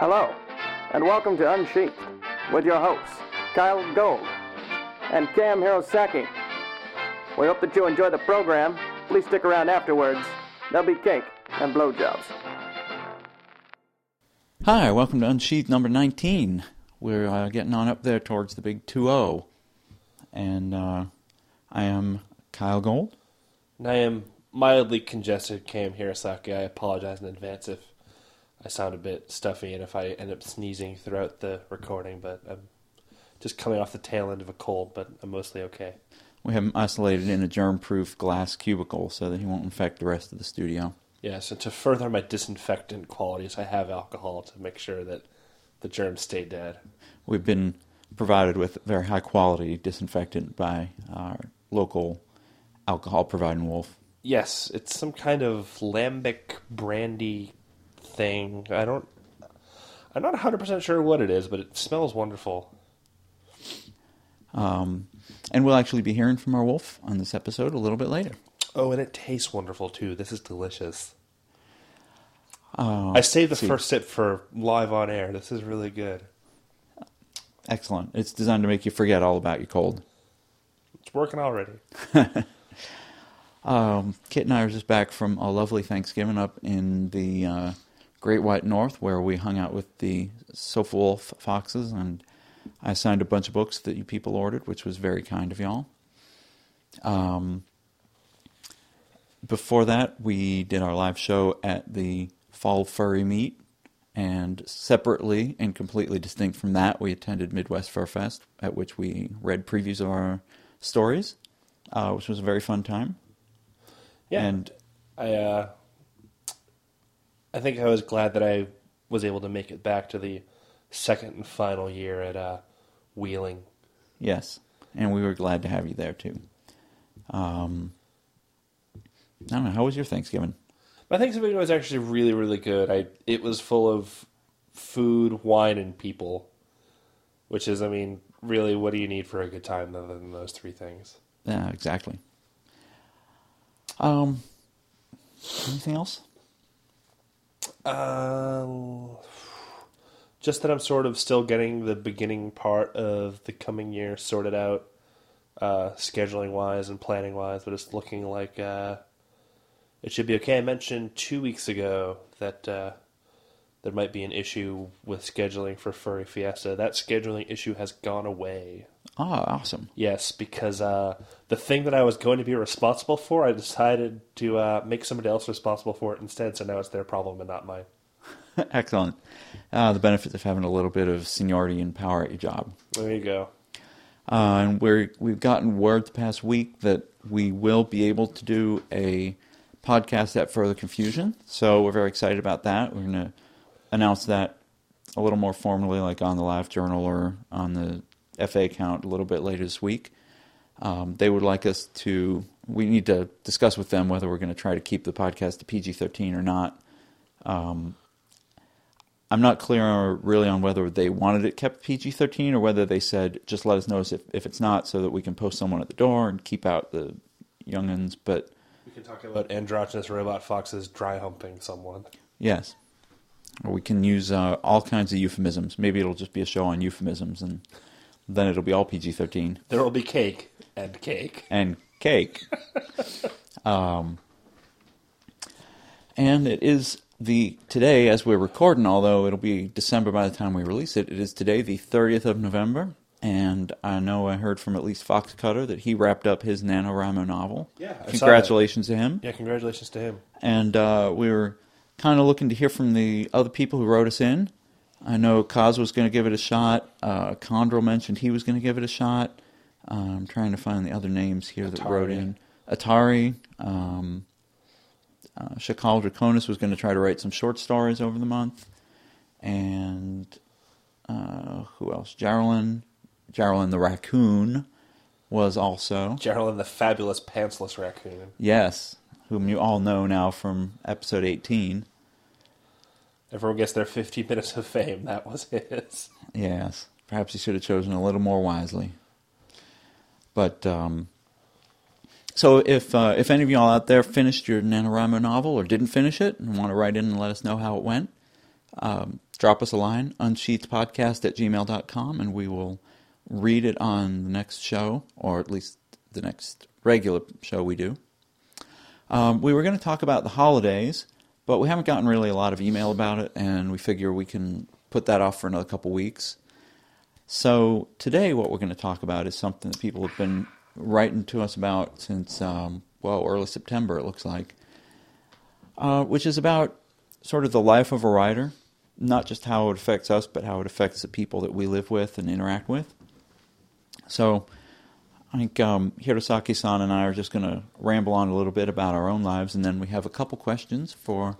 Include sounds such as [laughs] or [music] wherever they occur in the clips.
Hello, and welcome to Unsheathed with your hosts, Kyle Gold and Cam Hirosaki. We hope that you enjoy the program. Please stick around afterwards. There'll be cake and blowjobs. Hi, welcome to Unsheathed number 19. We're uh, getting on up there towards the big 2 0. And uh, I am Kyle Gold. And I am mildly congested Cam Hirosaki. I apologize in advance if I sound a bit stuffy and if I end up sneezing throughout the recording, but I'm just coming off the tail end of a cold, but I'm mostly okay. We have him isolated in a germ proof glass cubicle so that he won't infect the rest of the studio. Yes, and to further my disinfectant qualities, I have alcohol to make sure that the germs stay dead. We've been provided with very high quality disinfectant by our local alcohol providing wolf. Yes, it's some kind of lambic brandy thing. I don't. I'm not 100% sure what it is, but it smells wonderful. Um, and we'll actually be hearing from our wolf on this episode a little bit later. Oh, and it tastes wonderful too. This is delicious. Uh, I saved the see. first sip for live on air. This is really good. Excellent. It's designed to make you forget all about your cold. It's working already. [laughs] Um, Kit and I are just back from a lovely Thanksgiving up in the uh, Great White North, where we hung out with the Sofawolf Foxes, and I signed a bunch of books that you people ordered, which was very kind of y'all. Um, before that, we did our live show at the Fall Furry Meet, and separately and completely distinct from that, we attended Midwest Fur Fest, at which we read previews of our stories, uh, which was a very fun time. Yeah, And I uh, I think I was glad that I was able to make it back to the second and final year at uh, Wheeling. yes, and we were glad to have you there too. Um, I don't know. How was your Thanksgiving? My Thanksgiving was actually really, really good. I it was full of food, wine, and people, which is, I mean, really, what do you need for a good time other than those three things? Yeah, exactly. Um, anything else? Um, just that I'm sort of still getting the beginning part of the coming year sorted out, uh, scheduling wise and planning wise, but it's looking like uh, it should be okay. I mentioned two weeks ago that uh, there might be an issue with scheduling for Furry Fiesta. That scheduling issue has gone away. Oh, awesome. Yes, because uh, the thing that I was going to be responsible for, I decided to uh, make somebody else responsible for it instead. So now it's their problem and not mine. [laughs] Excellent. Uh, the benefits of having a little bit of seniority and power at your job. There you go. Uh, and we're, we've gotten word the past week that we will be able to do a podcast at Further Confusion. So we're very excited about that. We're going to announce that a little more formally, like on the Live Journal or on the FA account a little bit later this week. Um, they would like us to, we need to discuss with them whether we're going to try to keep the podcast to PG 13 or not. Um, I'm not clear really on whether they wanted it kept PG 13 or whether they said just let us know if, if it's not so that we can post someone at the door and keep out the youngins. But We can talk about androgynous robot foxes dry humping someone. yes, or we can use uh, all kinds of euphemisms. Maybe it'll just be a show on euphemisms and then it'll be all PG 13 There will be cake and cake. and cake. [laughs] um, and it is the today as we're recording, although it'll be December by the time we release it. It is today the 30th of November, and I know I heard from at least Fox Cutter that he wrapped up his NaNoWriMo novel. Yeah, I congratulations to him. Yeah, congratulations to him. And uh, we were kind of looking to hear from the other people who wrote us in. I know Kaz was going to give it a shot. Uh, Kandrel mentioned he was going to give it a shot. Uh, I'm trying to find the other names here that wrote in. Atari. Um, uh, Shakal Draconis was going to try to write some short stories over the month. And uh, who else? Jarolyn. Jarolyn the raccoon was also. Geraldine the fabulous pantsless raccoon. Yes, whom you all know now from episode 18. Everyone gets their 15 minutes of fame. That was his. Yes, perhaps he should have chosen a little more wisely. But um, so if uh, if any of y'all out there finished your NaNoWriMo novel or didn't finish it and want to write in and let us know how it went, um, drop us a line, unsheathedpodcast at gmail.com, and we will read it on the next show, or at least the next regular show we do. Um, we were going to talk about the holidays, but we haven't gotten really a lot of email about it, and we figure we can put that off for another couple weeks. So today, what we're going to talk about is something that people have been writing to us about since, um, well, early September, it looks like, uh, which is about sort of the life of a writer, not just how it affects us, but how it affects the people that we live with and interact with. So I think um, Hirosaki-san and I are just going to ramble on a little bit about our own lives, and then we have a couple questions for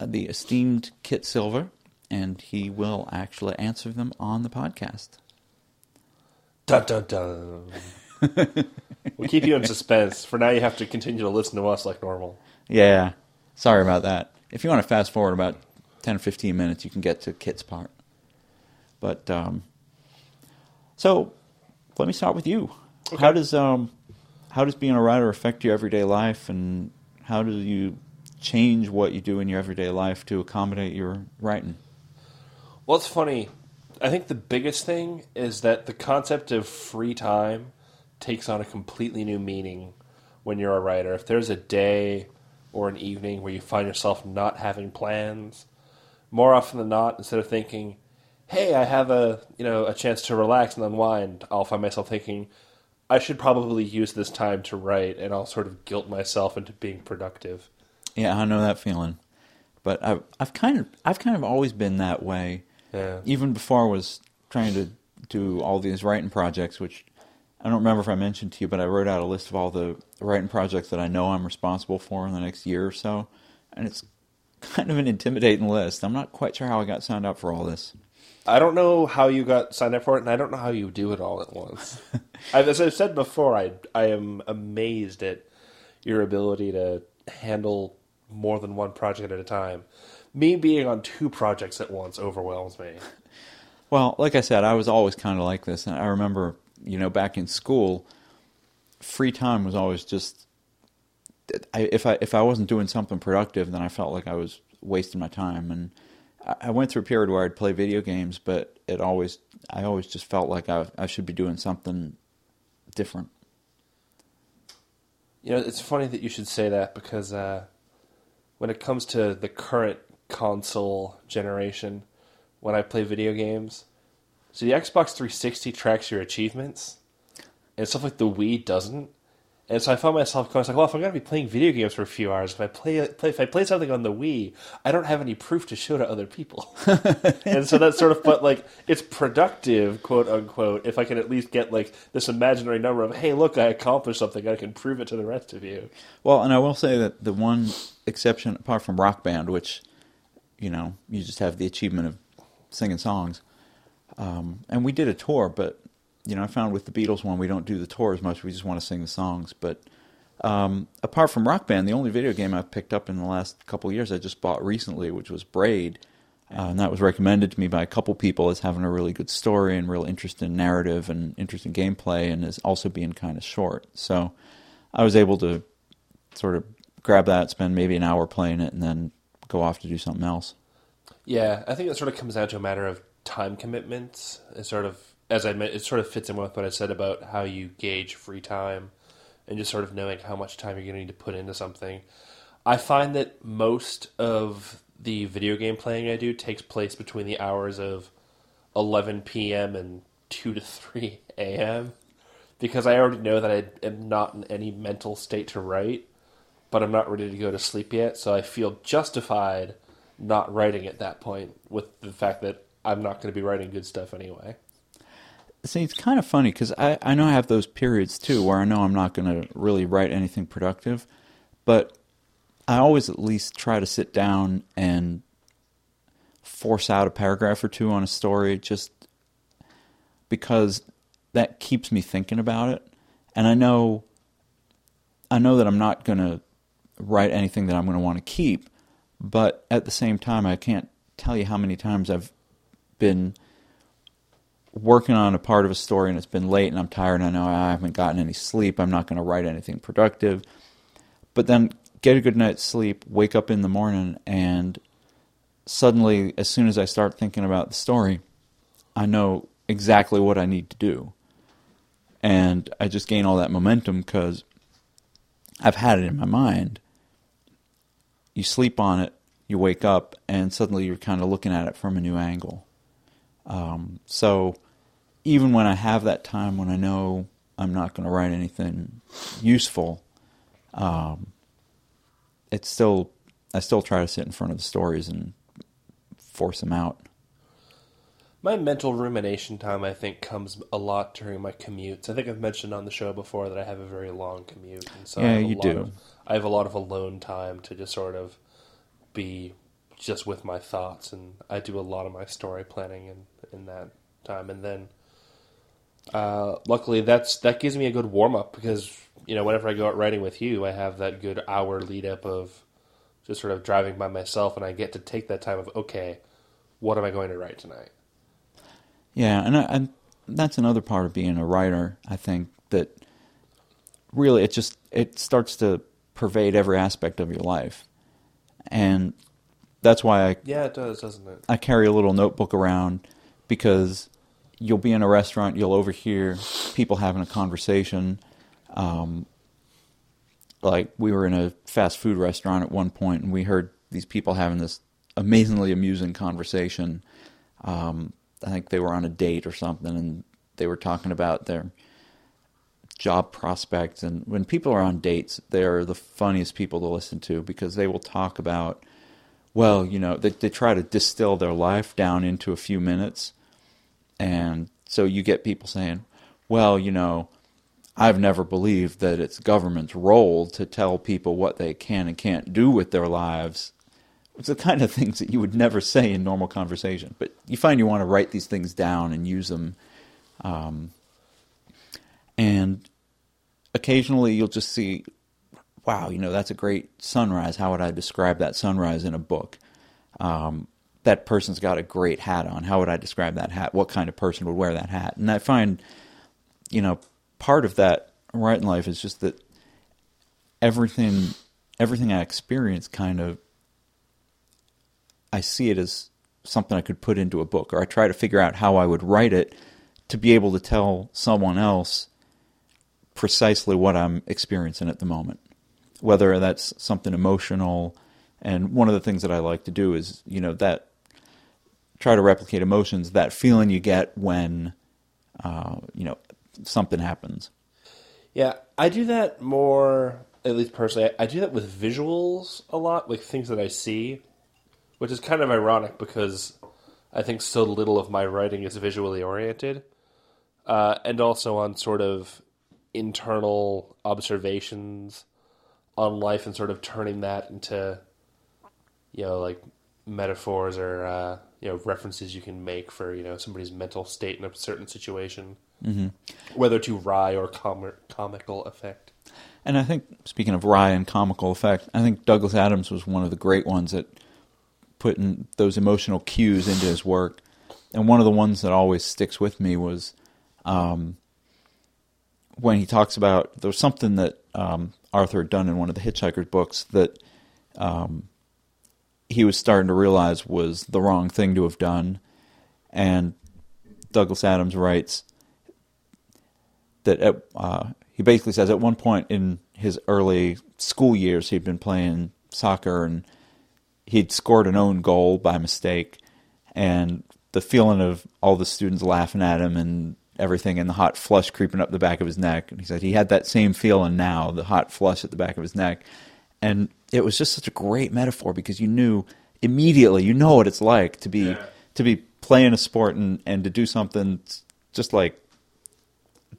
uh, the esteemed Kit Silver, and he will actually answer them on the podcast. Dun dun dun. [laughs] we'll keep you in suspense. For now, you have to continue to listen to us like normal. Yeah, sorry about that. If you want to fast forward about 10 or 15 minutes, you can get to Kit's part. But, um, so, let me start with you. Okay. How does um, how does being a writer affect your everyday life, and how do you change what you do in your everyday life to accommodate your writing? Well, it's funny. I think the biggest thing is that the concept of free time takes on a completely new meaning when you're a writer. If there's a day or an evening where you find yourself not having plans, more often than not, instead of thinking, "Hey, I have a you know a chance to relax and unwind," I'll find myself thinking, "I should probably use this time to write," and I'll sort of guilt myself into being productive. Yeah, I know that feeling, but I've I've kind of I've kind of always been that way. Yeah. Even before I was trying to do all these writing projects, which I don't remember if I mentioned to you, but I wrote out a list of all the writing projects that I know I'm responsible for in the next year or so, and it's kind of an intimidating list. I'm not quite sure how I got signed up for all this. I don't know how you got signed up for it, and I don't know how you do it all at once. [laughs] As I've said before, I I am amazed at your ability to handle more than one project at a time. Me being on two projects at once overwhelms me. [laughs] Well, like I said, I was always kind of like this, and I remember, you know, back in school, free time was always just. I, if I if I wasn't doing something productive, then I felt like I was wasting my time, and I, went through a period where I'd play video games, but it always I always just felt like I I should be doing something different. You know, it's funny that you should say that because uh, when it comes to the current console generation, when I play video games, so the Xbox 360 tracks your achievements, and stuff like the Wii doesn't. And so I found myself going like, well, if I'm going to be playing video games for a few hours, if I play, play if I play something on the Wii, I don't have any proof to show to other people. [laughs] and so that's sort of, but like, it's productive, quote unquote, if I can at least get like this imaginary number of, hey, look, I accomplished something, I can prove it to the rest of you. Well, and I will say that the one exception, apart from Rock Band, which you know you just have the achievement of singing songs, um, and we did a tour, but you know I found with the Beatles one we don't do the tour as much; we just want to sing the songs. But um, apart from Rock Band, the only video game I've picked up in the last couple years I just bought recently, which was Braid. Uh, and that was recommended to me by a couple people as having a really good story and real interesting narrative and interesting gameplay, and as also being kind of short. So I was able to sort of grab that, spend maybe an hour playing it, and then go off to do something else. Yeah, I think it sort of comes down to a matter of time commitments. It sort of, as I meant, it sort of fits in with what I said about how you gauge free time and just sort of knowing how much time you're going to need to put into something. I find that most of the video game playing I do takes place between the hours of 11 p.m. and 2 to 3 a.m. because I already know that I am not in any mental state to write, but I'm not ready to go to sleep yet, so I feel justified not writing at that point with the fact that I'm not going to be writing good stuff anyway. See, it's kind of funny because I, I know I have those periods too where I know I'm not going to really write anything productive, but I always at least try to sit down and force out a paragraph or two on a story just because that keeps me thinking about it. And I know I know that I'm not going to write anything that I'm going to want to keep, but at the same time I can't tell you how many times I've been working on a part of a story and it's been late and I'm tired and I know I haven't gotten any sleep. I'm not going to write anything productive. But then get a good night's sleep, wake up in the morning and suddenly, as soon as I start thinking about the story, I know exactly what I need to do. And I just gain all that momentum because I've had it in my mind. You sleep on it, you wake up, and suddenly you're kind of looking at it from a new angle. Um, so even when I have that time when I know I'm not going to write anything useful, um, it's still I still try to sit in front of the stories and force them out. My mental rumination time, I think, comes a lot during my commutes. I think I've mentioned on the show before that I have a very long commute, and so I Yeah, have a you lot do. Of, I have a lot of alone time to just sort of be just with my thoughts, and I do a lot of my story planning in in that time, and then uh, luckily that's that gives me a good warm up because you know whenever I go out writing with you, I have that good hour lead up of just sort of driving by myself, and I get to take that time of okay, what am I going to write tonight? Yeah, and, I, and that's another part of being a writer. I think that really it just it starts to pervade every aspect of your life, and that's why I Yeah, it does, doesn't it? I carry a little notebook around because you'll be in a restaurant, you'll overhear people having a conversation. Um, like we were in a fast food restaurant at one point, and we heard these people having this amazingly amusing conversation. Um, I think they were on a date or something, and they were talking about their job prospects. And when people are on dates, they're the funniest people to listen to because they will talk about well, you know, they, they try to distill their life down into a few minutes. And so you get people saying, well, you know, I've never believed that it's government's role to tell people what they can and can't do with their lives. It's the kind of things that you would never say in normal conversation. But you find you want to write these things down and use them. Um, and occasionally you'll just see wow, you know, that's a great sunrise. How would I describe that sunrise in a book? Um, that person's got a great hat on. How would I describe that hat? What kind of person would wear that hat? And I find, you know, part of that writing life is just that everything, everything I experience, kind of, I see it as something I could put into a book, or I try to figure out how I would write it to be able to tell someone else precisely what I'm experiencing at the moment whether that's something emotional. And one of the things that I like to do is, you know, that try to replicate emotions, that feeling you get when, uh, you know, something happens. Yeah, I do that more, at least personally. I, do that with visuals a lot, like things that I see, which is kind of ironic because I think so little of my writing is visually oriented, uh, and also on sort of internal observations on life and sort of turning that into, you know, like metaphors or uh, you know references you can make for you know somebody's mental state in a certain situation, mm-hmm. whether to wry or com- comical effect. And I think, speaking of wry and comical effect, I think Douglas Adams was one of the great ones at putting those emotional cues into his work. And one of the ones that always sticks with me was um, when he talks about there's something that um, Arthur had done in one of the Hitchhiker's books that um, he was starting to realize was the wrong thing to have done. And Douglas Adams writes that at, uh, he basically says at one point in his early school years he'd been playing soccer and he'd scored an own goal by mistake. And the feeling of all the students laughing at him and everything and the hot flush creeping up the back of his neck. And he said he had that same feeling now the hot flush at the back of his neck and it was just such a great metaphor because you knew immediately you know what it's like to be Yeah. to be playing a sport and and to do something just like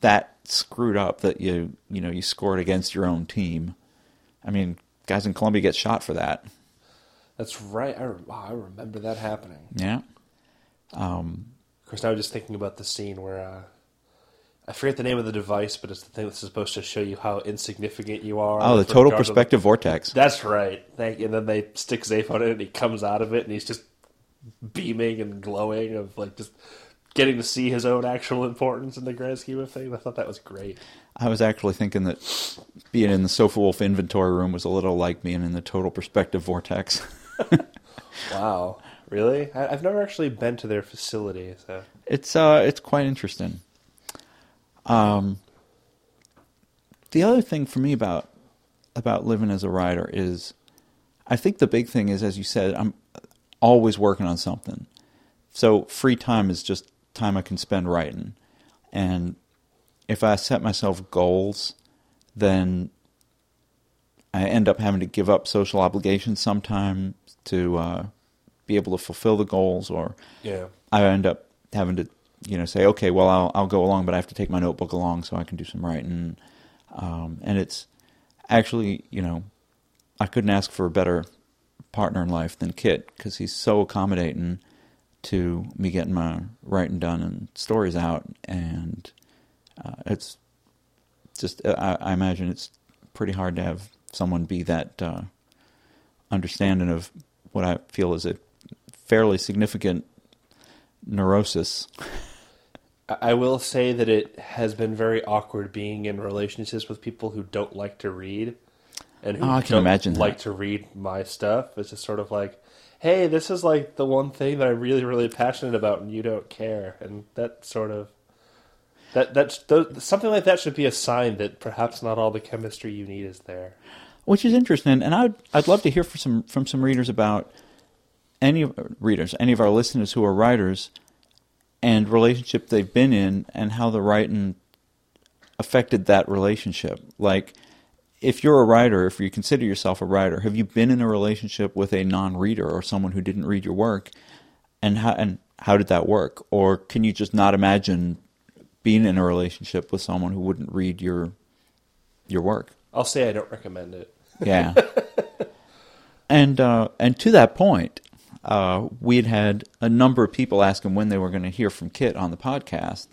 that screwed up that you you know you scored against your own team. I mean, guys in Colombia get shot for that. That's right. I, wow, I remember that happening. Yeah. Of course, now just thinking about the scene where uh, I forget the name of the device, but it's the thing that's supposed to show you how insignificant you are. Oh, the total regard to the- perspective vortex. That's right. Thank you. And then they stick Zafe on it, and he comes out of it, and he's just beaming and glowing of like just getting to see his own actual importance in the grand scheme of things. I thought that was great. I was actually thinking that being in the Sofawolf inventory room was a little like being in the total perspective vortex. [laughs] Wow. Really? I, I've never actually been to their facility. So It's uh, it's quite interesting. Um, the other thing for me about about living as a writer is, I think the big thing is, as you said, I'm always working on something. So free time is just time I can spend writing, and if I set myself goals, then I end up having to give up social obligations sometimes to uh, be able to fulfill the goals, or yeah, I end up having to, you know, say, okay, well, I'll I'll go along, but I have to take my notebook along so I can do some writing. Um, and it's actually, you know, I couldn't ask for a better partner in life than Kit because he's so accommodating to me getting my writing done and stories out, and uh, it's just I, I imagine it's pretty hard to have someone be that uh, understanding of what I feel is a fairly significant neurosis. [laughs] I will say that it has been very awkward being in relationships with people who don't like to read and who Oh, I can don't imagine that. like to read my stuff. It's just sort of like, hey, this is like the one thing that I'm really, really passionate about, and you don't care, and that sort of that that's th- something like that should be a sign that perhaps not all the chemistry you need is there. which is interesting. And I'd I'd love to hear from some from some readers about any readers, any of our listeners who are writers, and relationship they've been in, and how the writing affected that relationship. Like, if you're a writer, if you consider yourself a writer, have you been in a relationship with a non-reader or someone who didn't read your work, and how and how did that work? Or can you just not imagine being in a relationship with someone who wouldn't read your your work? I'll say I don't recommend it. Yeah. [laughs] and uh, and to that point, uh, we'd had a number of people asking when they were going to hear from Kit on the podcast,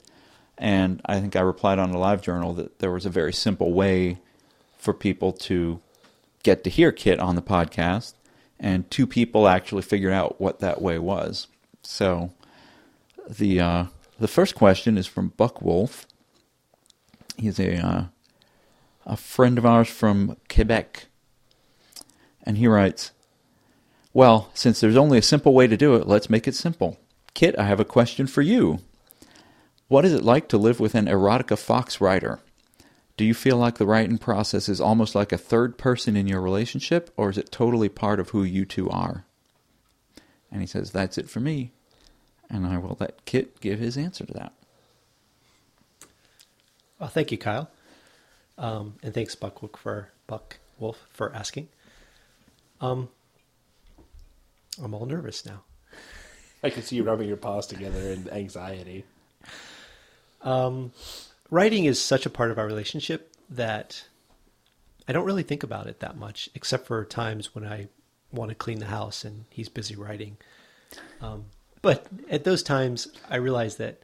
and I think I replied on the live journal that there was a very simple way for people to get to hear Kit on the podcast, and two people actually figured out what that way was. So the uh, the first question is from Buck Wolf. He's a uh, a friend of ours from Quebec. And he writes, Well, since there's only a simple way to do it, let's make it simple. Kit, I have a question for you. What is it like to live with an erotica fox writer? Do you feel like the writing process is almost like a third person in your relationship, or is it totally part of who you two are? And he says, That's it for me. And I will let Kit give his answer to that. Well, thank you, Kyle, um, and thanks Buck Wolf for Buck Wolf for asking. Um, I'm all nervous now. I can see you rubbing your paws together in anxiety. Um, writing is such a part of our relationship that I don't really think about it that much, except for times when I want to clean the house and he's busy writing. Um, but at those times, I realize that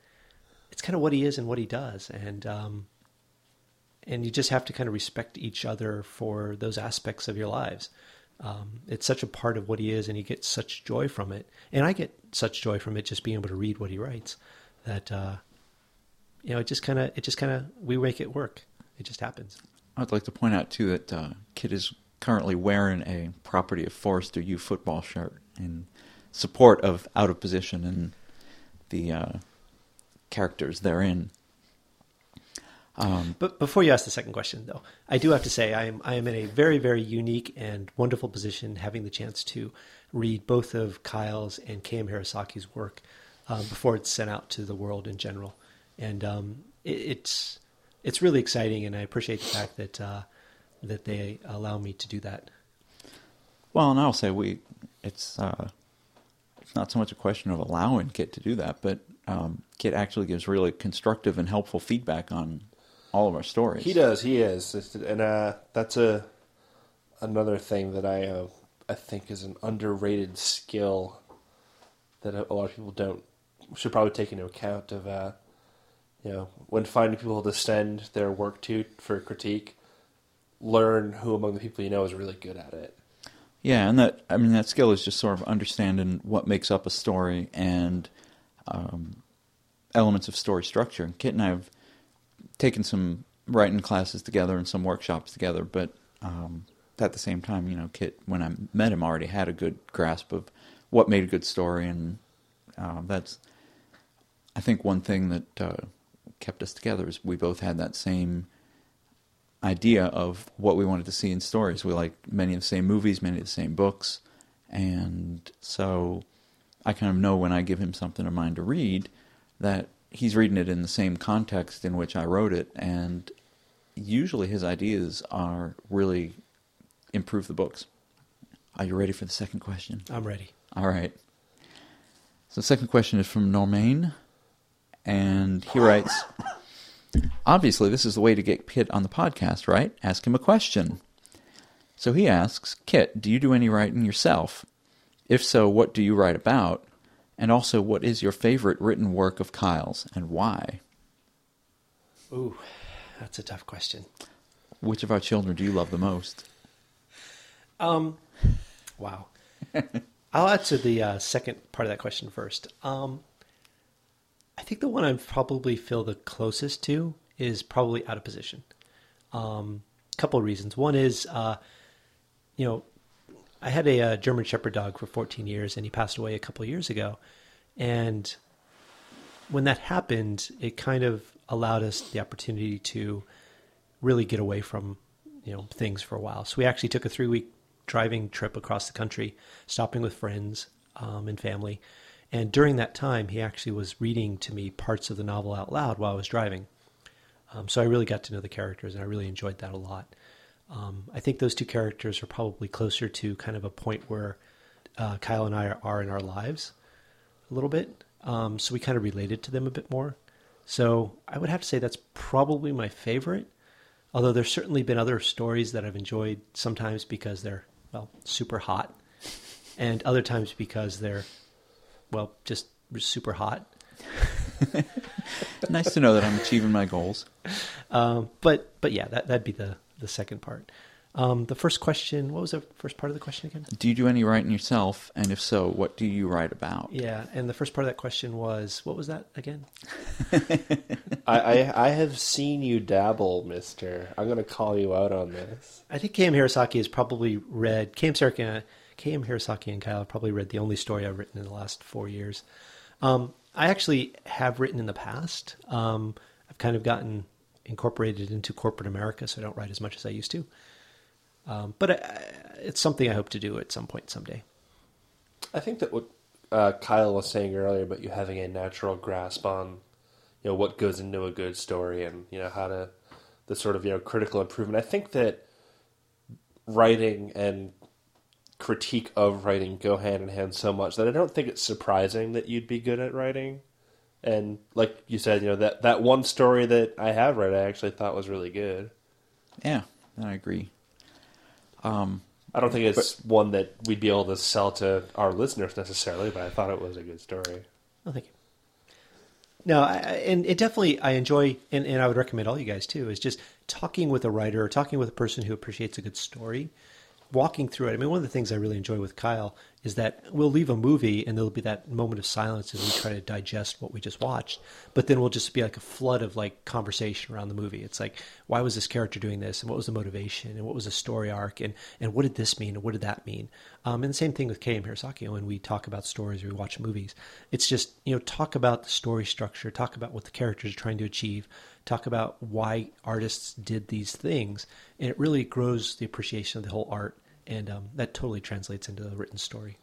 it's kind of what he is and what he does, and um, and you just have to kind of respect each other for those aspects of your lives. Um, it's such a part of what he is, and he gets such joy from it, and I get such joy from it just being able to read what he writes. That uh, you know, it just kind of, it just kind of, we make it work. It just happens. I'd like to point out too that uh, Kit is currently wearing a Property of Forrester U football shirt in support of Out of Position and the uh, characters therein. Um, But before you ask the second question, though, I do have to say I am I am in a very very unique and wonderful position, having the chance to read both of Kyle's and K.M. Hirosaki's work um, before it's sent out to the world in general, and um, it, it's it's really exciting, and I appreciate the fact that uh, that they allow me to do that. well, and I'll say we it's uh, it's not so much a question of allowing Kit to do that, but um, Kit actually gives really constructive and helpful feedback on all of our stories. He does. He is, and uh, that's a another thing that I uh, I think is an underrated skill that a lot of people don't should probably take into account. Of uh, you know, when finding people to send their work to for critique, learn who among the people you know is really good at it. Yeah, and that I mean that skill is just sort of understanding what makes up a story and um, elements of story structure. And Kit and I have taken some writing classes together and some workshops together, but um, at the same time, you know, Kit when I met him already had a good grasp of what made a good story, and uh, that's I think one thing that uh, kept us together is we both had that same idea of what we wanted to see in stories. We like many of the same movies, many of the same books, and so I kind of know when I give him something of mine to read that he's reading it in the same context in which I wrote it, and usually his ideas are really improve the books. Are you ready for the second question? I'm ready. All right. So the second question is from Normain, and he writes, Obviously, this is the way to get Kit on the podcast, right? Ask him a question. So he asks, Kit, do you do any writing yourself? If so, what do you write about? And also, what is your favorite written work of Kyle's and why? Ooh, that's a tough question. Which of our children do you love the most? Um, wow. [laughs] I'll answer the uh, second part of that question first. Um, I think the one I probably feel the closest to is probably out of position. Um, couple of reasons. One is, uh, you know, I had a, uh German Shepherd dog for 14 years, and he passed away a couple years ago. And when that happened, it kind of allowed us the opportunity to really get away from you know things for a while. So we actually took a three week driving trip across the country, stopping with friends um, and family. And during that time, he actually was reading to me parts of the novel out loud while I was driving. Um, so I really got to know the characters, and I really enjoyed that a lot. Um, I think those two characters are probably closer to kind of a point where uh, Kyle and I are, are in our lives a little bit. Um, so we kind of related to them a bit more. So I would have to say that's probably my favorite. Although there's certainly been other stories that I've enjoyed sometimes because they're, well, super hot, and other times because they're, well, just super hot. [laughs] nice to know that I'm achieving my goals. Um, but but yeah, that that'd be the the second part. Um, the first question, what was the first part of the question again? Do you do any writing yourself? And if so, what do you write about? Yeah, and the first part of that question was, what was that again? [laughs] I, I I have seen you dabble, Mister. I'm going to call you out on this. I think KM Hirosaki has probably read KM Hirosaki, KM Hirosaki and Kyle have probably read the only story I've written in the last four years. Um, I actually have written in the past. Um, I've kind of gotten incorporated into corporate America, so I don't write as much as I used to. Um, but I, it's something I hope to do at some point someday. I think that what uh, Kyle was saying earlier about you having a natural grasp on, you know, what goes into a good story and you know how to the sort of you know critical improvement. I think that writing and critique of writing go hand in hand so much that I don't think it's surprising that you'd be good at writing. And like you said, you know that that one story that I have read, I actually thought was really good. Yeah, I agree. Um, I don't think it's one that we'd be able to sell to our listeners necessarily, but I thought it was a good story. Oh, thank you. No, I, I- and it definitely I enjoy, and, and I would recommend all you guys too. Is just talking with a writer, or talking with a person who appreciates a good story, walking through it. I mean, one of the things I really enjoy with Kyle is that we'll leave a movie and there'll be that moment of silence as we try to digest what we just watched. But then we'll just be like a flood of like conversation around the movie. It's like, why was this character doing this, and what was the motivation, and what was the story arc, and and what did this mean, and what did that mean? Um, and the same thing with K.M. Hirosaki when we talk about stories or we watch movies. It's just you know talk about the story structure, talk about what the characters are trying to achieve, talk about why artists did these things, and it really grows the appreciation of the whole art, and um, that totally translates into the written story.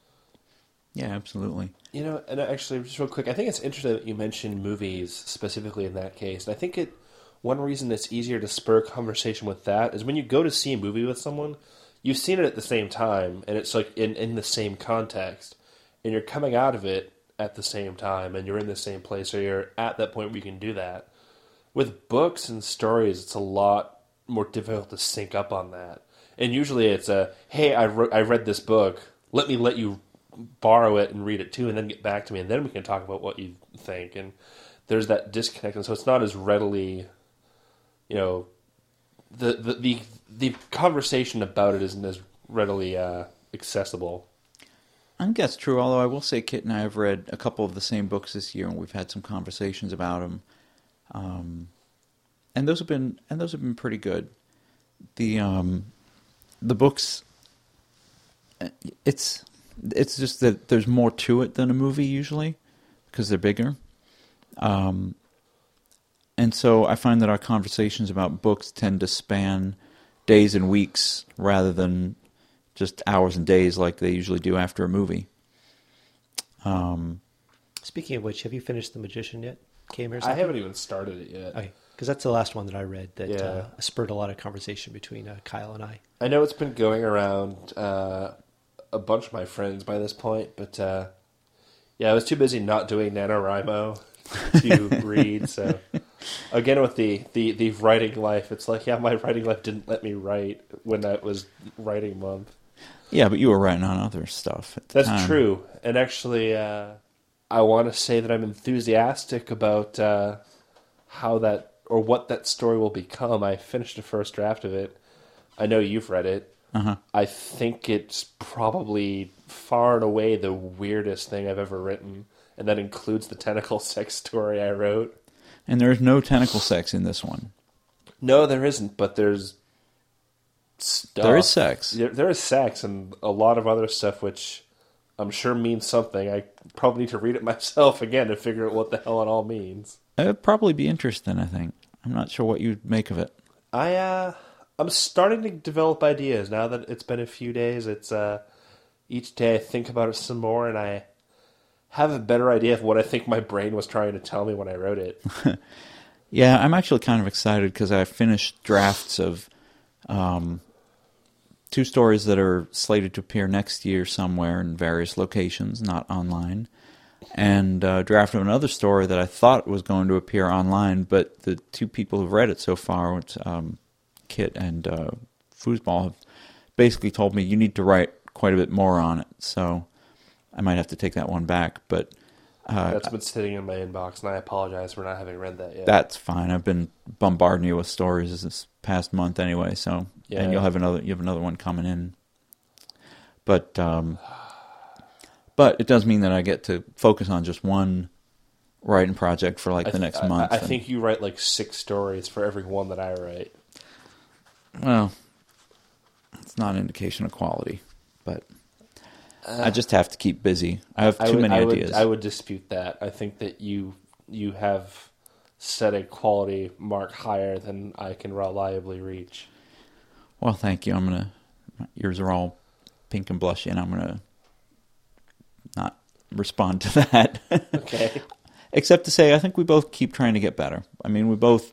yeah, absolutely. You know, and actually, just real quick, I think it's interesting that you mentioned movies specifically in that case. And I think it one reason it's easier to spur conversation with that is when you go to see a movie with someone, you've seen it at the same time, and it's like in in the same context, and you're coming out of it at the same time, and you're in the same place, or you're at that point where you can do that. With books and stories, it's a lot more difficult to sync up on that. And usually, it's a hey, I wrote, I read this book. Let me let you borrow it and read it too, and then get back to me, and then we can talk about what you think. And there's that disconnect, and so it's not as readily, you know, the the the, the conversation about it isn't as readily uh, accessible. I think that's true. Although I will say, Kit and I have read a couple of the same books this year, and we've had some conversations about them. Um, and those have been and those have been pretty good. The um, the books, it's it's just that there's more to it than a movie usually because they're bigger. Um, and so I find that our conversations about books tend to span days and weeks rather than just hours and days like they usually do after a movie. Um, Speaking of which, have you finished The Magician yet? Came here. I haven't even started it yet. Okay, because that's the last one that I read that Yeah. uh, spurred a lot of conversation between uh, Kyle and I. I know it's been going around uh, a bunch of my friends by this point, but uh, yeah, I was too busy not doing NaNoWriMo to [laughs] read. So again, with the, the, the writing life, it's like, yeah, my writing life didn't let me write when that was writing month. yeah, but you were writing on other stuff. At the That's time. true. And actually, uh, I want to say that I'm enthusiastic about uh, how that or what that story will become. I finished the first draft of it. I know you've read it. Uh-huh. I think it's probably far and away the weirdest thing I've ever written, and that includes the tentacle [laughs] sex story I wrote. And there's no tentacle sex in this one. No, there isn't, but there's stuff. There is sex. There, there is sex and a lot of other stuff, which I'm sure means something. I probably need to read it [laughs] myself again to figure out what the hell it all means. It'd probably be interesting, I think. I'm not sure what you'd make of it. I uh, I'm starting to develop ideas now that it's been a few days. It's uh, each day I think about it some more, and I have a better idea of what I think my brain was trying to tell me when I wrote it. [laughs] Yeah, I'm actually kind of excited because I finished drafts of um, two stories that are slated to appear next year somewhere in various locations, not online, and uh, draft of another story that I thought was going to appear online, but the two people who've read it so far, um, Kit and uh, Foosball, have basically told me you need to write quite a bit more on it. So I might have to take that one back, but. Uh, That's been sitting in my inbox, and I apologize for not having read that yet. that's fine. I've been bombarding you with stories this past month anyway, so Yeah. and you'll have another you have another one coming in. But um but it does mean that I get to focus on just one writing project for like I the next I- month. I, I and- think you write like six stories for every one that I write. well it's not an indication of quality, but Uh, I just have to keep busy. I have too I would, many I would- ideas. I would dispute that. I think that you you have set a quality mark higher than I can reliably reach. Well, thank you. I'm gonna. my ears are all pink and blushy, and I'm gonna not respond to [laughs] that. Okay. Except to say, I think we both keep trying to get better. I mean, we both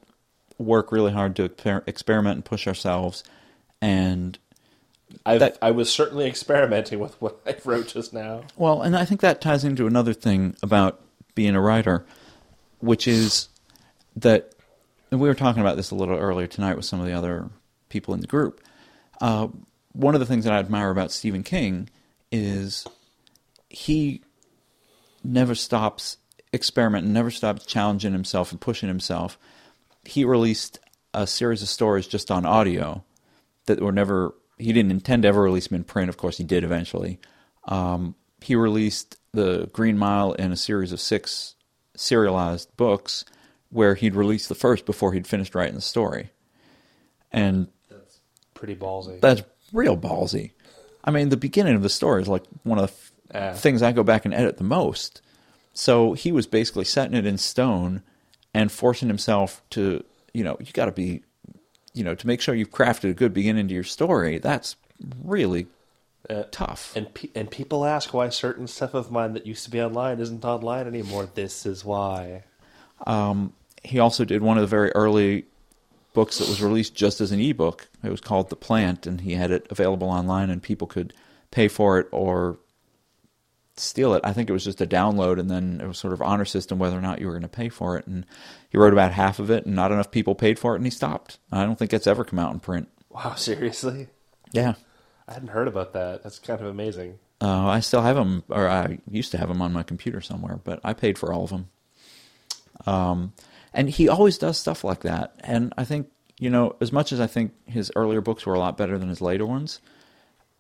work really hard to exper- experiment and push ourselves, and That- I was certainly experimenting with what I wrote just now. Well, and I think that ties into another thing about being a writer, which is that and we were talking about this a little earlier tonight with some of the other people in the group. Uh, one of the things that I admire about Stephen King is he never stops experimenting, never stops challenging himself and pushing himself. He released a series of stories just on audio that were never he didn't intend to ever release them in print. Of course, he did eventually. Um, he released the Green Mile in a series of six serialized books, where he'd released the first before he'd finished writing the story, and That's pretty ballsy. that's real ballsy. I mean, the beginning of the story is like one of the f- Yeah. things I go back and edit the most. So he was basically setting it in stone and forcing himself to, you know, you got to be, you know, to make sure you've crafted a good beginning to your story. That's really Uh, tough. and pe- and people ask why certain stuff of mine that used to be online isn't online anymore. This is why. he also did one of the very early books that was released just as an ebook. It was called The Plant, and he had it available online, and people could pay for it or steal it. I think it was just a download, and then it was sort of honor system whether or not you were going to pay for it. And he wrote about half of it, and not enough people paid for it, and he stopped. I don't think it's ever come out in print. Wow, [laughs] seriously? Yeah. I hadn't heard about that. That's kind of amazing. Uh, I still have them, or I used to have them on my computer somewhere, but I paid for all of them. Um, and he always does stuff like that. And I think, you know, as much as I think his earlier books were a lot better than his later ones,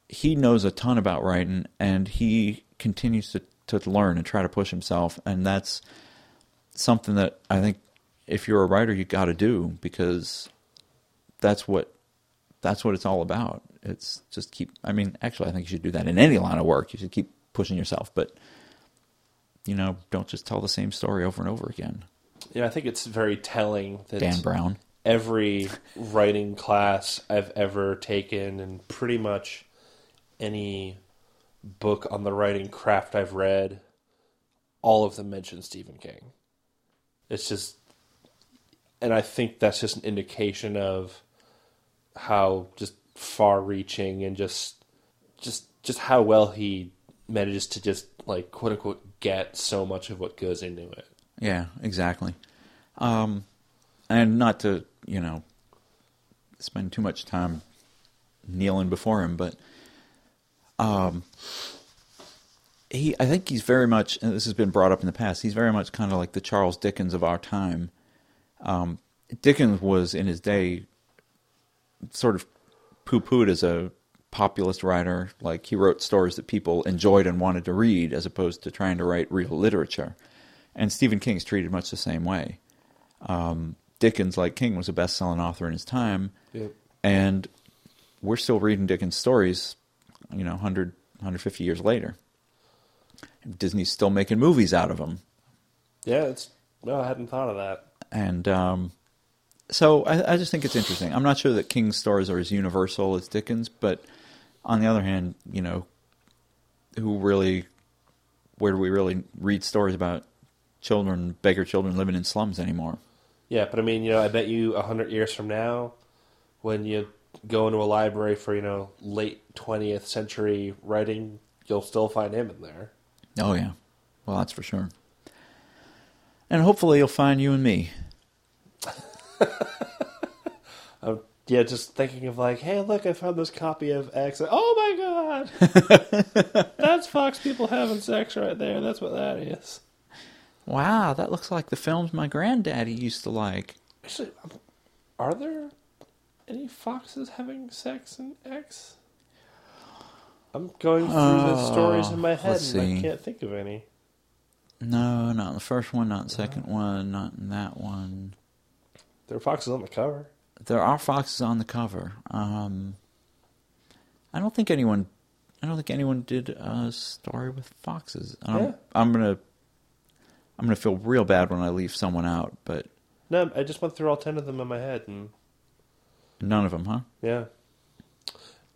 he knows a ton about writing and he continues to, to learn and try to push himself. And that's something that I think if you're a writer, you got to do because that's what that's what it's all about It's just keep. I mean, actually, I think you should do that in any line of work. You should keep pushing yourself, but you know, don't just tell the same story over and over again. Yeah, I think it's very telling that Dan Brown. every writing class I've ever taken and pretty much any book on the writing craft I've read, all of them mention Stephen King. It's just, and I think that's just an indication of how just far-reaching and just, just, just how well he manages to just like quote unquote get so much of what goes into it. Yeah, exactly. Um, and not to you know spend too much time kneeling before him, but um, he I think he's very much, and this has been brought up in the past. He's very much kind of like the Charles Dickens of our time. Um, Dickens was in his day sort of poo-pooed as a populist writer. Like he wrote stories that people enjoyed and wanted to read, as opposed to trying to write real literature. And Stephen King's treated much the same way. Um, Dickens, like King, was a best-selling author in his time, Yep. and we're still reading Dickens stories, you know, 100, 150 years later. Disney's still making movies out of them. Yeah, it's no, I hadn't thought of that. And um, so I, I just think it's interesting. I'm not sure that King's stories are as universal as Dickens, but on the other hand, you know, who really, where do we really read stories about children, beggar children living in slums anymore? Yeah, but I mean, you know, I bet you a hundred years from now, when you go into a library for you know late twentieth century writing, you'll still find him in there. Oh, yeah. Well, that's for sure. And hopefully you'll find you and me. [laughs] Um, yeah, just thinking of like, hey, look, I found this copy of X. Oh my god, [laughs] that's Fox people having sex right there. That's what that is. Wow, that looks like the films my granddaddy used to like. Actually, um, are there any foxes having sex in X? I'm going through the stories in my head, and see. I can't think of any. No, not in the first one, not in the second one, not in that one. There are foxes on the cover. There are foxes on the cover. Um, I don't think anyone. I don't think anyone did a story with foxes. Um, Yeah. I'm gonna. I'm gonna feel real bad when I leave someone out, but No, I just went through all ten of them in my head, and none of them, huh? yeah,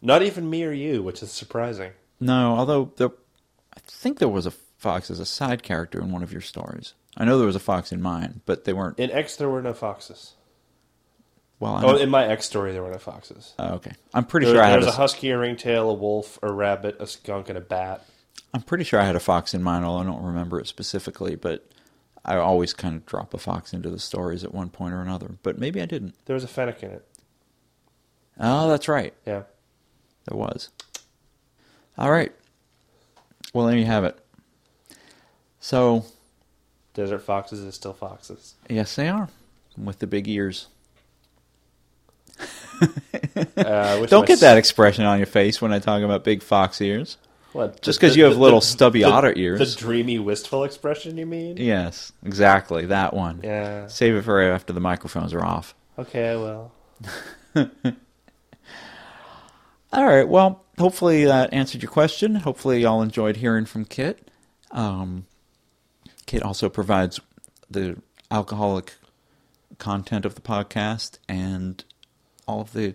not even me or you, which is surprising. No, although there, I think there was a fox as a side character in one of your stories. I know there was a fox in mine, but they weren't. In X, there were no foxes. Well, I Oh, in my X story, there were no foxes. oh, okay. I'm pretty There, sure I there had. was A, a husky, a ringtail, a wolf, a rabbit, a skunk, and a bat. I'm pretty sure I had a fox in mine, although I don't remember it specifically. But I always kind of drop a fox into the stories at one point or another. But maybe I didn't. There was a fennec in it. Oh, that's right. Yeah. There was. All right. Well, there you have it. So, Desert foxes is still foxes. yes, they are with the big ears. Uh, [laughs] Don't get s- that expression on your face when I talk about big fox ears. What, Just 'cause you have the- little the- stubby the- otter ears. The dreamy, wistful expression, you mean? Yes, exactly that one. Yeah. Save it for after the microphones are off. Okay, I will. [laughs] All right. Well, hopefully that answered your question. Hopefully y'all enjoyed hearing from Kit. Um, Kit also provides the alcoholic content of the podcast and all of the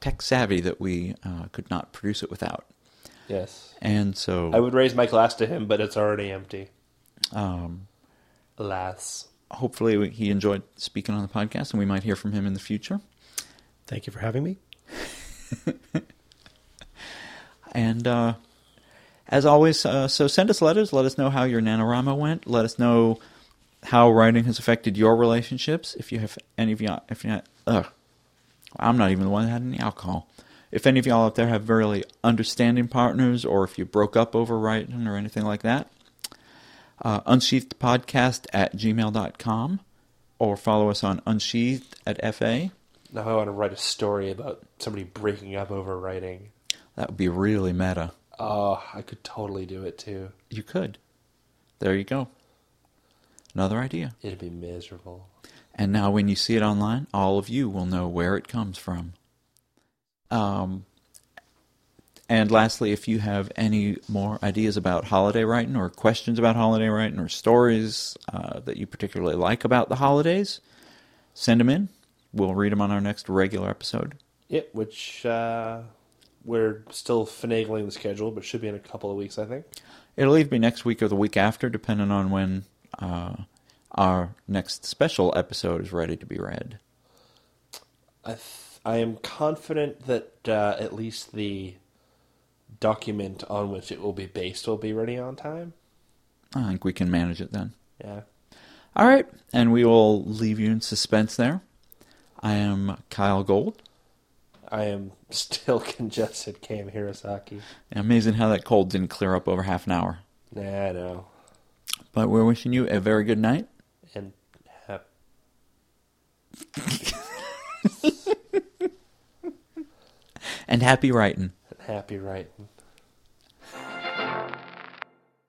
tech savvy that we uh, could not produce it without. Yes. And so, I would raise my glass to him, but it's already empty. um, Alas. hopefully he enjoyed speaking on the podcast, and we might hear from him in the future. Thank you for having me. [laughs] And uh, as always, uh, so send us letters. Let us know how your NaNoWriMo went. Let us know how writing has affected your relationships. If you have any of y'all, if not, ugh, I'm not even the one that had any alcohol. If any of y'all out there have really understanding partners, or if you broke up over writing or anything like that, uh, unsheathedpodcast at gmail.com or follow us on unsheathed at FA. Now I want to write a story about somebody breaking up over writing. That would be really meta. Oh, I could totally do it too. You could. There you go. Another idea. It'd be miserable. And now when you see it online, all of you will know where it comes from. Um, And lastly, if you have any more ideas about holiday writing or questions about holiday writing or stories uh, that you particularly like about the holidays, send them in. We'll read them on our next regular episode. Yep, which uh, we're still finagling the schedule, but should be in a couple of weeks, I think. It'll either be next week or the week after, depending on when uh, our next special episode is ready to be read. I th- I am confident that uh, at least the document on which it will be based will be ready on time. I think we can manage it then. Yeah. All right, and we will leave you in suspense there. I am Kyell Gold. I am still [laughs] congested, Cam Hirosaki. Amazing how that cold didn't clear up over half an hour. Nah, I know. But we're wishing you a very good night. And hap- [laughs] and happy writing. happy writing.